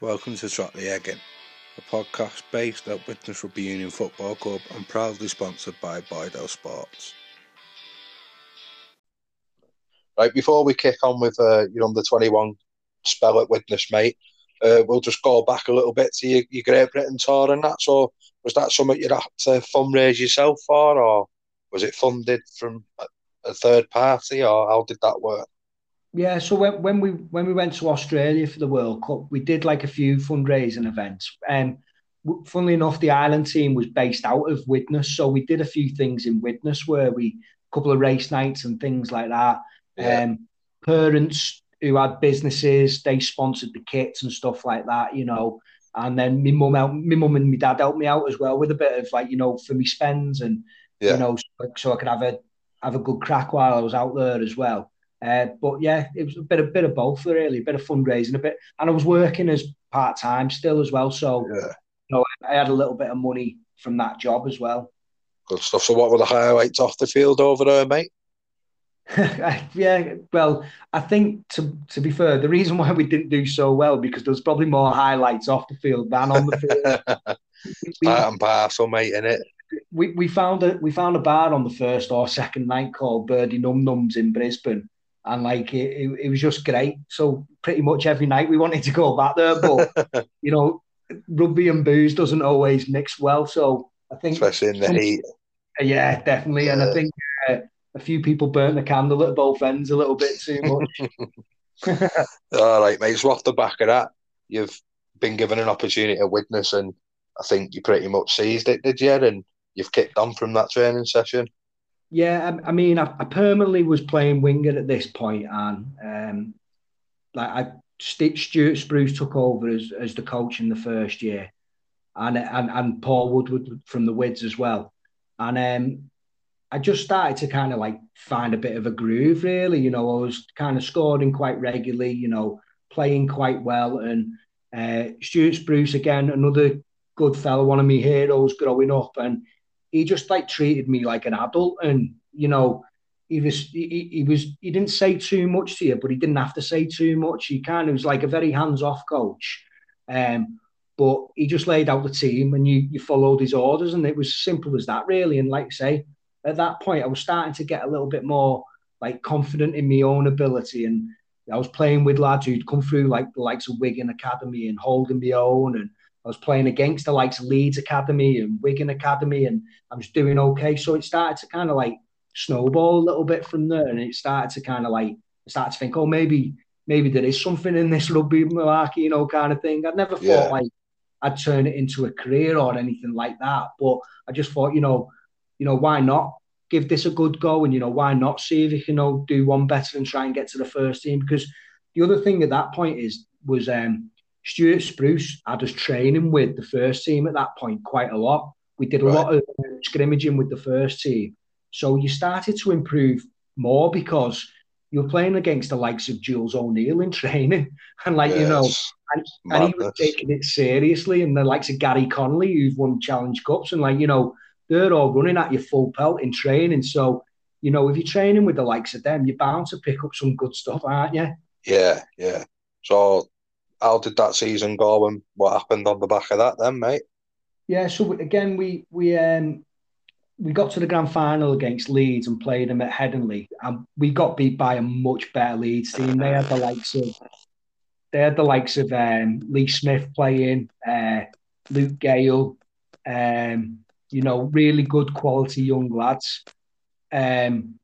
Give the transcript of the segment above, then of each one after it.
Welcome to Trot the Egging, a podcast based at Widnes Rugby Union Football Club and proudly sponsored by Bido Sports. Right, before we kick on with uh, your under 21 spell at Widnes, mate, uh, we'll just go back a little bit to your, your Great Britain tour and that. So, was that something you had to fundraise yourself for, or was it funded from a, a third party, or how did that work? Yeah, so when, when we when we went to Australia for the World Cup, we did like a few fundraising events. And um, funnily enough, the Ireland team was based out of Widnes, so we did a few things in Widnes where we a couple of race nights and things like that. Yeah. Um, parents who had businesses, they sponsored the kits and stuff like that, you know. And then my mum, my mum and my dad helped me out as well with a bit of like, you know, for me spends and yeah. you know, so, so I could have a have a good crack while I was out there as well. Uh, but yeah, it was a bit, a bit of both really, a bit of fundraising, a bit, and I was working as part time still as well. So, yeah. you know, I had a little bit of money from that job as well. Good stuff. So, what were the highlights off the field over there, mate? yeah, well, I think to to be fair, the reason why we didn't do so well because there was probably more highlights off the field than on the field. Part and parcel, mate, in it. We, we found a we found a bar on the first or second night called Birdie Num Nums in Brisbane, and like it, it, it, was just great. So pretty much every night we wanted to go back there, but you know, rugby and booze doesn't always mix well. So I think, especially in the heat. Yeah, definitely, yeah. and I think uh, a few people burnt the candle at both ends a little bit too much. All right, mate. So off the back of that, you've been given an opportunity to Widnes, and I think you pretty much seized it, did you? And you've kicked on from that training session. Yeah, I, I mean, I, I, permanently was playing winger at this point, and um, like I, Stuart Spruce took over as, as the coach in the first year, and and and Paul Woodward from the Wids as well, and um, I just started to kind of like find a bit of a groove, really. You know, I was kind of scoring quite regularly, you know, playing quite well, and uh, Stuart Spruce again, another good fellow, one of my heroes growing up, and he just like treated me like an adult, and you know, he was he, he was he didn't say too much to you, but he didn't have to say too much. He kind of was like a very hands off coach, um, but he just laid out the team and you you followed his orders, and it was simple as that really. And like I say, at that point, I was starting to get a little bit more like confident in my own ability and. I was playing with lads who'd come through like the likes of Wigan Academy and holding my own and I was playing against the likes of Leeds Academy and Wigan Academy, and I was doing okay. So it started to kind of like snowball a little bit from there, and it started to kind of like start to think, oh, maybe maybe there is something in this rugby malarkey, you know, kind of thing. I'd never thought yeah. like I'd turn it into a career or anything like that, but I just thought, you know, you know, why not give this a good go, and you know, why not see if you can you know, do one better and try and get to the first team? Because the other thing at that point is was um Stuart Spruce had us training with the first team at that point quite a lot. We did a right. lot of uh, scrimmaging with the first team. So you started to improve more because you're playing against the likes of Jules O'Neill in training. And like, yes. you know, and, and, he was taking it seriously. And the likes of Gary Connolly, who've won Challenge Cups, and like, you know, they're all running at your full pelt in training. So, you know, if you're training with the likes of them, you're bound to pick up some good stuff, aren't you? Yeah, yeah. So how did that season go and what happened on the back of that then, mate? Yeah, so again, we we um we got to the grand final against Leeds and played them at Headingley, and we got beat by a much better Leeds team. They had the likes of they had the likes of um, Lee Smith playing, uh, Luke Gale, um, you know, really good quality young lads. Um,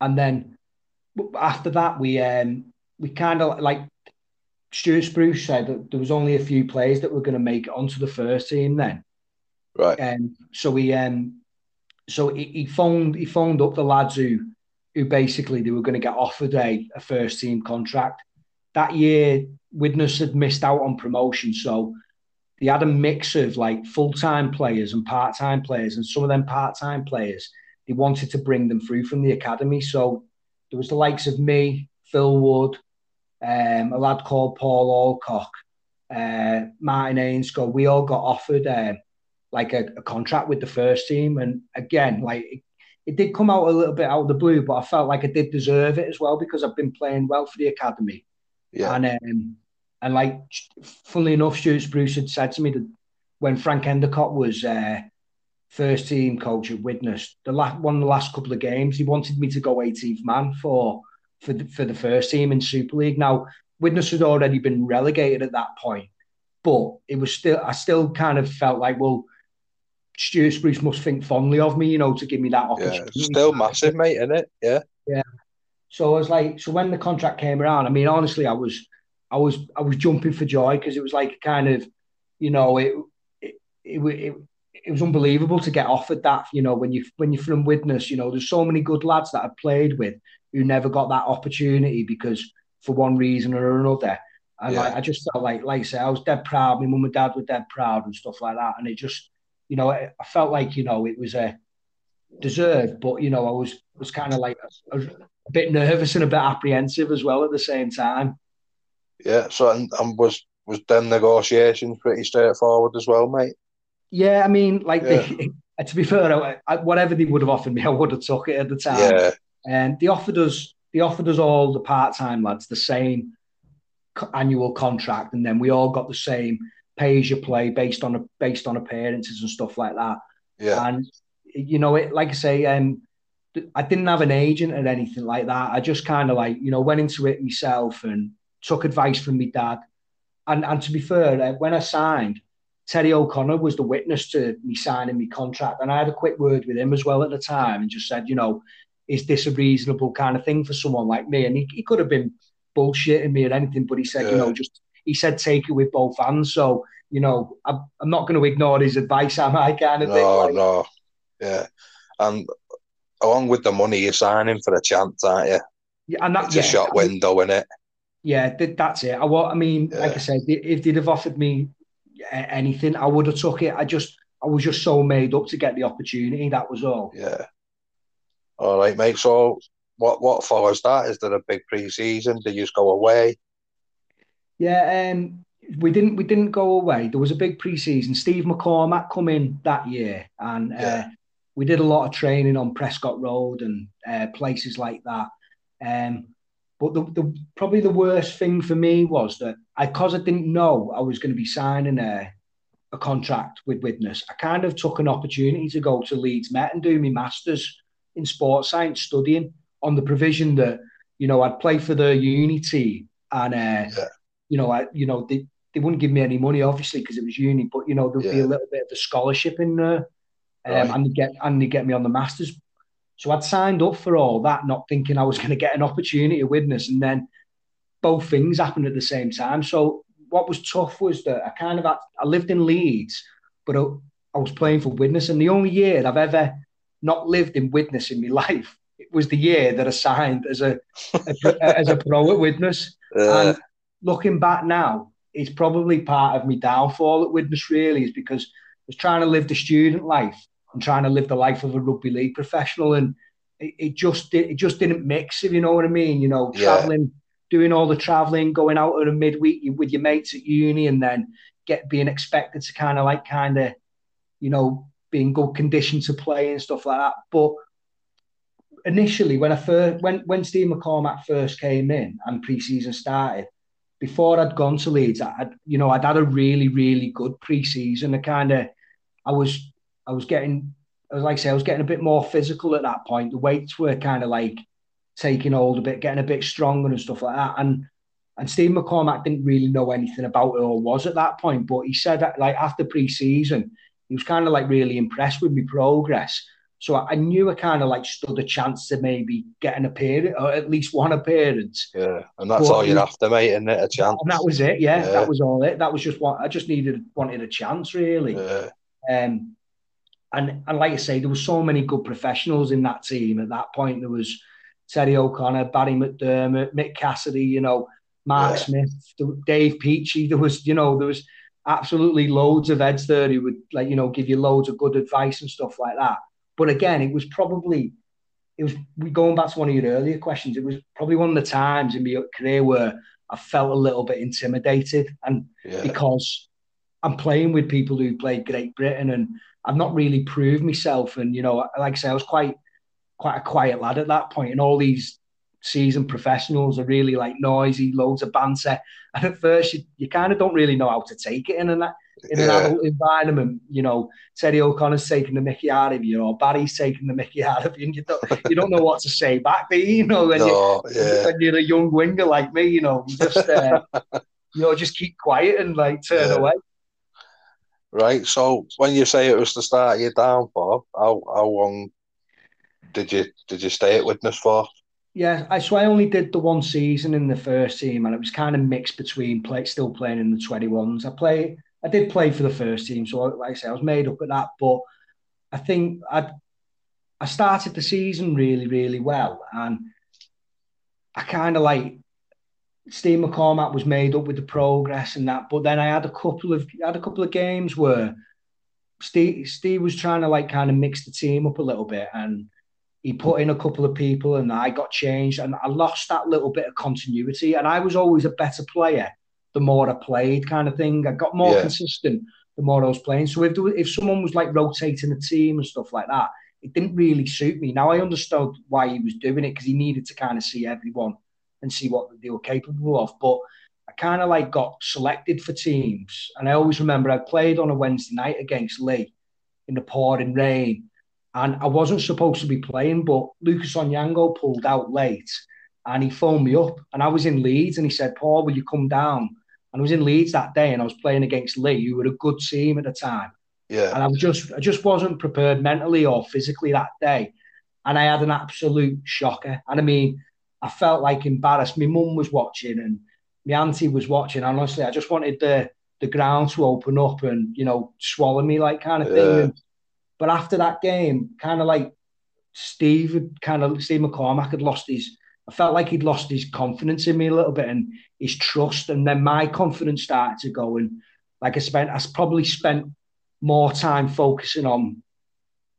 and then after that, we um, we kind of like Stuart Spruce said that there was only a few players that were going to make it onto the first team then. Right. And um, so he um so he, he phoned he phoned up the lads who who basically they were going to get offered a, a first team contract. That year, Widnes had missed out on promotion, so they had a mix of like full time players and part time players, and some of them part time players they wanted to bring them through from the academy. So there was the likes of me, Phil Wood, um, a lad called Paul Alcock, uh, Martin Ainscough, we all got offered uh, like a, a, contract with the first team. And again, like it, it, did come out a little bit out of the blue, but I felt like I did deserve it as well because I've been playing well for the academy. Yeah. And um, and like, funnily enough, Stuart Spruce had said to me that when Frank Endacott was uh, first team coach at Widnes, the last one of the last couple of games, he wanted me to go 18th man for for the, for the first team in Super League. Now, Widnes had already been relegated at that point, but it was still I still kind of felt like, well, Stuart Spruce must think fondly of me, you know, to give me that opportunity. Yeah, still massive, mate, isn't it? Yeah. Yeah. So I was like, so when the contract came around, I mean, honestly, I was, I was, I was jumping for joy because it was like kind of, you know, it, it, it, it, it was unbelievable to get offered that. You know, when you when you're from Widnes, you know, there's so many good lads that I played with who never got that opportunity because for one reason or another. And yeah. like, I just felt like, like I said, I was dead proud. My mum and dad were dead proud and stuff like that. And it just, you know, I, I felt like, you know, it was a deserved, but you know, I was was kind of like a, a, bit nervous and a bit apprehensive as well at the same time. Yeah. So and, and was was then negotiations pretty straightforward as well, mate. Yeah, I mean, like yeah. they, to be fair, I, I, whatever they would have offered me, I would have took it at the time. Yeah. And they offered us, they offered us all the part time lads the same annual contract, and then we all got the same pay as you play based on a, based on appearances and stuff like that. Yeah. And you know, it like I say, um, I didn't have an agent or anything like that. I just kind of like you know went into it myself and took advice from my dad. And and to be fair, uh, when I signed, Terry O'Connor was the witness to me signing my contract, and I had a quick word with him as well at the time, and just said, you know, is this a reasonable kind of thing for someone like me? And he, he could have been bullshitting me or anything, but he said, yeah. you know, just he said take it with both hands. So you know, I'm, I'm not going to ignore his advice, am I? Kind of no, thing. Like, no, yeah, and along with the money, you're signing for a chance, aren't you? Yeah, and that's a shot I mean, window, in it. Yeah, that's it. I, I mean, yeah. like I said, if they'd have offered me anything, I would have took it. I just, I was just so made up to get the opportunity. That was all. Yeah. All right, mate. So, what what follows that? Is there a big pre-season? Do you just go away? Yeah, um, we didn't we didn't go away. There was a big pre-season. Steve McCormack come in that year, and uh, yeah. uh, we did a lot of training on Prescot Road and uh, places like that. Um, but the, the, probably the worst thing for me was that I, because I didn't know I was going to be signing a, a contract with Widnes, I kind of took an opportunity to go to Leeds Met and do my masters in sports science, studying on the provision that you know I'd play for the uni team and uh, yeah. you know I you know they, they wouldn't give me any money obviously because it was uni, but you know there'd yeah. be a little bit of a scholarship in there, um, right. and they get and they get me on the masters so I'd signed up for all that, not thinking I was going to get an opportunity to Widnes, and then both things happened at the same time. So what was tough was that I kind of had, I lived in Leeds, but I, I was playing for Widnes, and the only year I've ever not lived in Widnes in my life it was the year that I signed as a, a as a pro at Widnes. Uh. And looking back now, it's probably part of my downfall at Widnes. Really, is because I was trying to live the student life and trying to live the life of a rugby league professional, and it, it just it just didn't mix. If you know what I mean, you know, traveling, yeah. doing all the traveling, going out on a midweek with your mates at uni, and then get being expected to kind of like kind of, you know, be in good condition to play and stuff like that. But initially, when I first when when Steve McCormack first came in and preseason started, before I'd gone to Leeds, I'd you know I'd had a really really good preseason. I kind of I was I was getting, as like I say, I was getting a bit more physical at that point. The weights were kind of like taking hold a bit, getting a bit stronger and stuff like that. And and Steve McCormack didn't really know anything about it or was at that point, but he said that like after pre-season, he was kind of like really impressed with my progress. So I knew I kind of like stood a chance to maybe get an appearance or at least one appearance. Yeah, and that's but, all you're after, mate, isn't it? A chance. And that was it. Yeah, yeah, that was all it. That was just what I just needed, wanted a chance, really. Yeah. Um, and and like I say, there were so many good professionals in that team at that point. There was Terry O'Connor, Barry McDermott, Mick Cassidy, you know, Mark yeah. Smith, Dave Peachey. There was, you know, there was absolutely loads of heads there who would like, you know, give you loads of good advice and stuff like that. But again, it was probably it was we going back to one of your earlier questions. It was probably one of the times in my career where I felt a little bit intimidated, and yeah. because I'm playing with people who played Great Britain and I've not really proved myself. And you know, like I say, I was quite quite a quiet lad at that point, and all these seasoned professionals are really like noisy, loads of banter. And at first, you, you kind of don't really know how to take it in an, in an Yeah. adult environment. You know, Terry O'Connor's taking the mickey out of you, or Barry's taking the mickey out of you, and you don't, you don't know what to say back, do you? Know, when, you, yeah. when you're a young winger like me, you know, you just, uh, you know, just keep quiet and like turn Yeah. away. right. So when you say it was the start of your downfall, how how long did you did you stay at Widnes for? Yeah, I so I only did the one season in the first team, and it was kind of mixed between play, still playing in the twenty ones. I play, I did play for the first team, so like I say, I was made up at that. But I think I, I started the season really, really well, and I kind of like Steve McCormack was made up with the progress and that. But then I had a couple of I had a couple of games where Steve Steve was trying to like kind of mix the team up a little bit and he put in a couple of people and I got changed and I lost that little bit of continuity. And I was always a better player the more I played, kind of thing. I got more Yeah. consistent the more I was playing. So if there if someone was like rotating the team and stuff like that, it didn't really suit me. Now I understood why he was doing it because he needed to kind of see everyone and see what they were capable of. But I kind of like got selected for teams. And I always remember I played on a Wednesday night against Leigh in the pouring rain. And I wasn't supposed to be playing, but Lucas Onyango pulled out late and he phoned me up. And I was in Leeds and he said, Paul, will you come down? And I was in Leeds that day and I was playing against Leigh, who were a good team at the time. Yeah, And I was just I just wasn't prepared mentally or physically that day. And I had an absolute shocker. And I mean, I felt like embarrassed. My mum was watching and my auntie was watching. And honestly, I just wanted the the ground to open up and, you know, swallow me like kind of thing. And, but after that game, kind of like Steve had kind of Steve McCormack had lost his I felt like he'd lost his confidence in me a little bit and his trust. And then my confidence started to go. And like I spent, I probably spent more time focusing on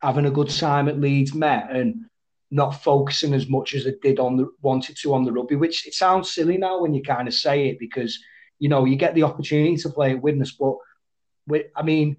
having a good time at Leeds Met and not focusing as much as I did on the wanted to on the rugby, which it sounds silly now when you kind of say it because you know you get the opportunity to play at Widnes, but I mean,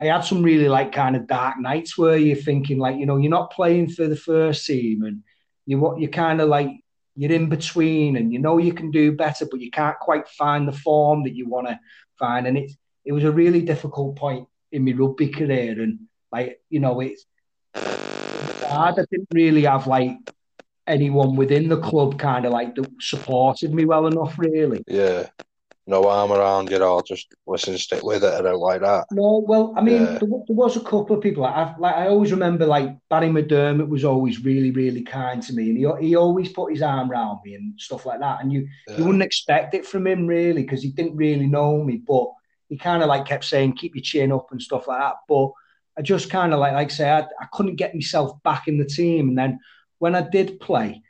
I had some really like kind of dark nights where you're thinking like you know you're not playing for the first team and you what you're kind of like you're in between and you know you can do better, but you can't quite find the form that you want to find, and it it was a really difficult point in my rugby career and like you know it's hard. I didn't really have like anyone within the club kind of like that supported me well enough really. yeah. No arm around you or just listen, stick with it, and I don't like that. No, well, I mean, Yeah. there, there was a couple of people. I, like I always remember, like Barry McDermott was always really, really kind to me, and he he always put his arm around me and stuff like that. And you you wouldn't expect it from him really because he didn't really know me, but he kind of like kept saying, "Keep your chin up" and stuff like that. But I just kind of like like I say, I, I couldn't get myself back in the team, and then when I did play,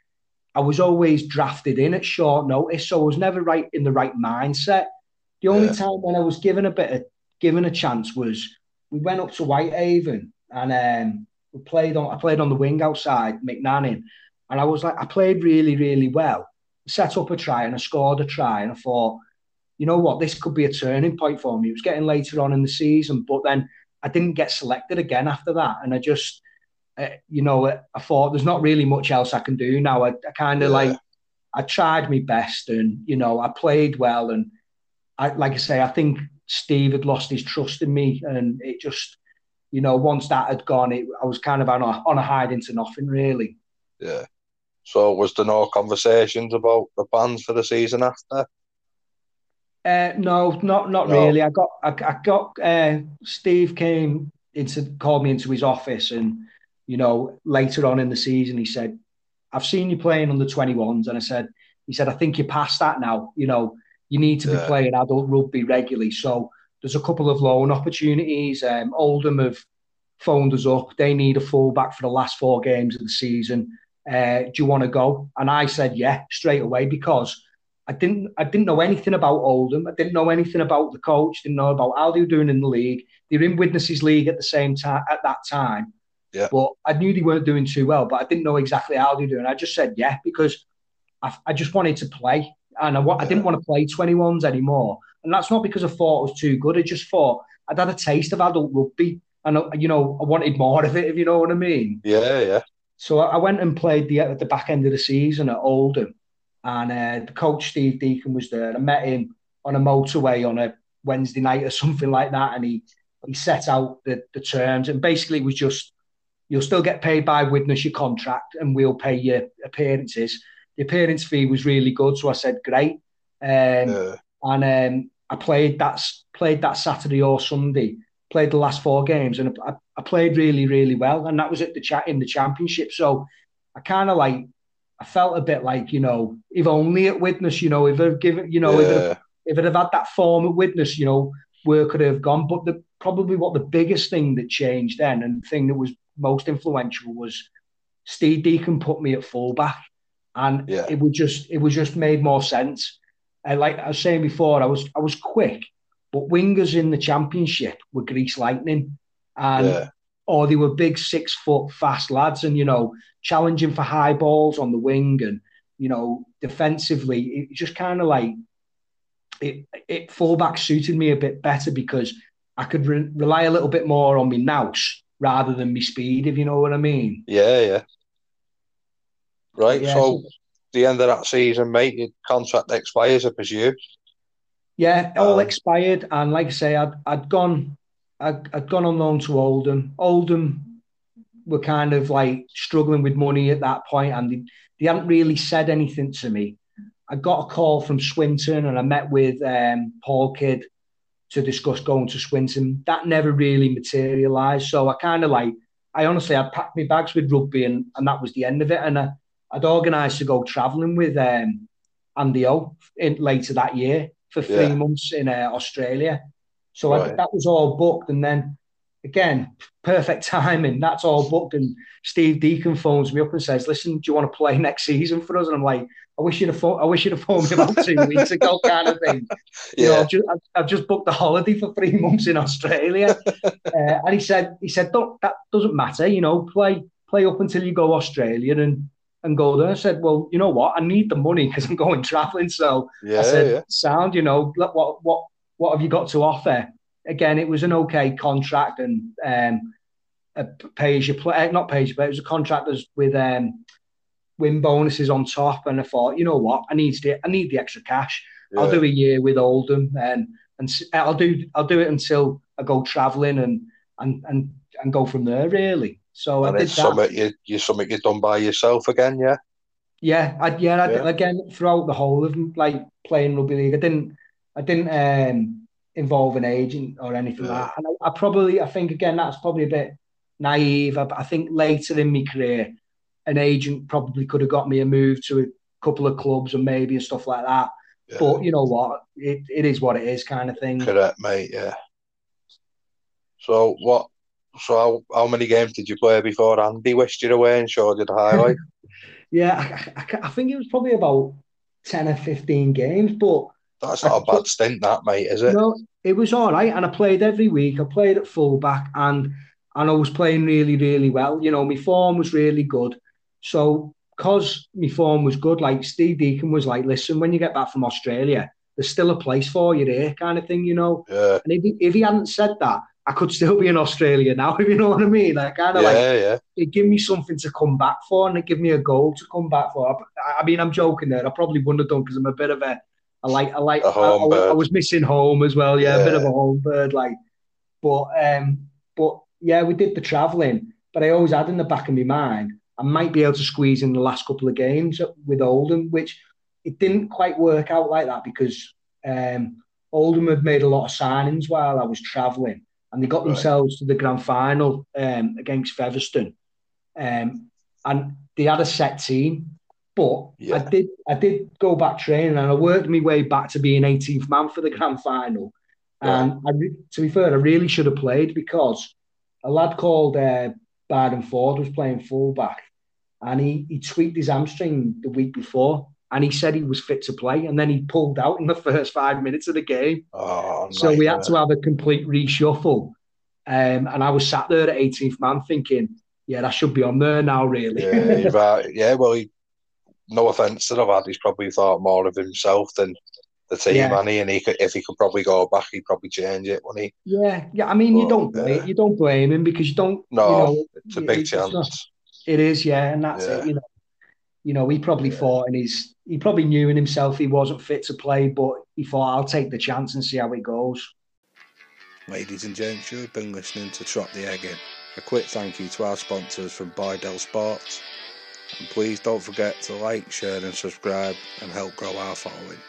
I was always drafted in at short notice, so I was never right in the right mindset. The only Yeah. time when I was given a bit of given a chance was we went up to Whitehaven and um, we played on. I played on the wing outside Mick Nanyn, and I was like, I played really, really well. Set up a try and I scored a try, and I thought, you know what, this could be a turning point for me. It was getting later on in the season, but then I didn't get selected again after that, and I just, you know, I thought there's not really much else I can do now. I, I kind of Yeah. like, I tried my best, and you know, I played well, and I, like I say, I think Steve had lost his trust in me, and it just, you know, once that had gone, it, I was kind of on a, on a hide into nothing, really. yeah. So was there no conversations about the plans for the season after? Uh, no, not not No. really. I got I, I got uh, Steve came into called me into his office, and you know later on in the season he said, "I've seen you playing under twenty ones," and I said, "He said I think you're past that now. You know you need to be playing adult rugby regularly. So there's a couple of loan opportunities. Um, Oldham have phoned us up. They need a fullback for the last four games of the season. Uh, do you want to go?" And I said, "Yeah," straight away because. I didn't I didn't know anything about Oldham. I didn't know anything about the coach. Didn't know about how they were doing in the league. They were in Widnes's League at the same time at that time. Yeah. But I knew they weren't doing too well. But I didn't know exactly how they were doing. I just said yeah because I, I just wanted to play, and I, wa- I didn't want to play 21s anymore. And that's not because I thought I was too good. I just thought I'd had a taste of adult rugby, and you know I wanted more of it. If you know what I mean. Yeah, yeah. so I went and played the at the back end of the season at Oldham, and uh, the coach Steve Deacon was there. I met him on a motorway on a Wednesday night or something like that, and he he set out the, the terms and basically it was just you'll still get paid by Widnes your contract and we'll pay your appearances. The appearance fee was really good, so I said great. Um, yeah. And um, I played that played that Saturday or Sunday. Played the last four games, and I, I played really, really well. And that was at the chat in the championship. So I kind of like I felt a bit like you know, if only at Widnes, you know, if I've given, you know, yeah. if it have had that form at Widnes, you know, where could I have gone. But the probably what the biggest thing that changed then, and the thing that was most influential was Steve Deacon put me at fullback, and yeah. it would just it was just made more sense. And like I was saying before, I was I was quick, but wingers in the championship were grease lightning, and yeah. or they were big six foot fast lads, and you know challenging for high balls on the wing, and you know defensively, it just kind of like it. It fullback suited me a bit better because I could re- rely a little bit more on my nous rather than me speed, if you know what I mean. Yeah, yeah. Right. Yeah, so, so, the end of that season, mate, your contract expires, I presume. Yeah, all um, expired, and like I say, I'd I'd gone, I'd, I'd gone on loan to Oldham. Oldham were kind of like struggling with money at that point, and they, they hadn't really said anything to me. I got a call from Swinton, and I met with um, Paul Kidd to discuss going to Swinton. That never really materialised. So I kind of like, I honestly, I'd packed my bags with rugby and, and that was the end of it. And I, I'd organised to go travelling with um, Andy O in, later that year for three yeah. months in uh, Australia. So right. I, that was all booked. And then again, perfect timing. That's all booked. And Steve Deacon phones me up and says, "Listen, do you want to play next season for us?" And I'm like, "I wish you'd have phoned, I wish you'd have phoned me about two weeks ago, kind of thing." Yeah. You know, I've just, I've just, booked the holiday for three months in Australia. uh, and he said, "He said, don't, that doesn't matter. You know, play play up until you go Australia and." And go there. I said, "Well, you know what? I need the money because I'm going traveling." So yeah, I said, yeah. "Sound, you know, what what what have you got to offer?" Again, it was an okay contract and um, a pay as you play, uh, not pay as you play. It was a contract with um, win bonuses on top. And I thought, you know what, I need the I need the extra cash. Yeah. I'll do a year with Oldham and and I'll do I'll do it until I go travelling and and and and go from there really. So and I did it's that. Something you, you something you've done by yourself again, yeah. Yeah, I, yeah, I, yeah. again throughout the whole of like playing rugby league, I didn't, I didn't um, involve an agent or anything yeah. like that. And I, I, probably, I think again, that's probably a bit naive. I, I, think later in my career, an agent probably could have got me a move to a couple of clubs and maybe and stuff like that. Yeah. But you know what, it, it is what it is, kind of thing. Correct, mate. Yeah. So what? So how, how many games did you play before Andy wished you away and showed you the highlight? yeah, I, I, I think it was probably about ten or fifteen games, but that's not a bad stint, that mate, is it? No, it was all right, and I played every week. I played at fullback, and and I was playing really, really well. You know, my form was really good. So, because my form was good, like Steve Deacon was like, "Listen, when you get back from Australia, there's still a place for you there," kind of thing, you know. Yeah. And if he, if he hadn't said that, I could still be in Australia now, if you know what I mean. Like, kind of yeah, like, yeah. it give me something to come back for, and it give me a goal to come back for. I, I mean, I'm joking there. I probably wouldn't have done because I'm a bit of a I like I like I, I, I, was missing home as well. Yeah, yeah, a bit of a home bird. Like, but um, but yeah, we did the travelling. But I always had in the back of my mind, I might be able to squeeze in the last couple of games with Oldham, which it didn't quite work out like that because um, Oldham had made a lot of signings while I was travelling, and they got right. themselves to the grand final um, against Featherstone, um, and they had a set team. But yeah. I did I did go back training and I worked my way back to being 18th man for the grand final. Yeah. And I, to be fair, I really should have played because a lad called uh, Bardon Ford was playing fullback and he, he tweaked his hamstring the week before and he said he was fit to play and then he pulled out in the first five minutes of the game. Oh, so we had to have a complete reshuffle. Um, and I was sat there at 18th man thinking, yeah, that should be on there now, really. Yeah, yeah well, he no offense to the lad, he's probably thought more of himself than the team, yeah. and he, and he could, if he could probably go back, he'd probably change it, wouldn't he? Yeah, yeah. I mean, but, you don't blame, you don't blame him because you don't. No, you know, it's a big it's chance. Not, It is, yeah, and that's Yeah. it. You know, you know, he probably Yeah. thought, and he's he probably knew in himself he wasn't fit to play, but he thought, I'll take the chance and see how it goes. Ladies and gents, you've been listening to Trot the Egg In. A quick thank you to our sponsors from Bydell Sports. And please don't forget to like, share, and subscribe and help grow our following.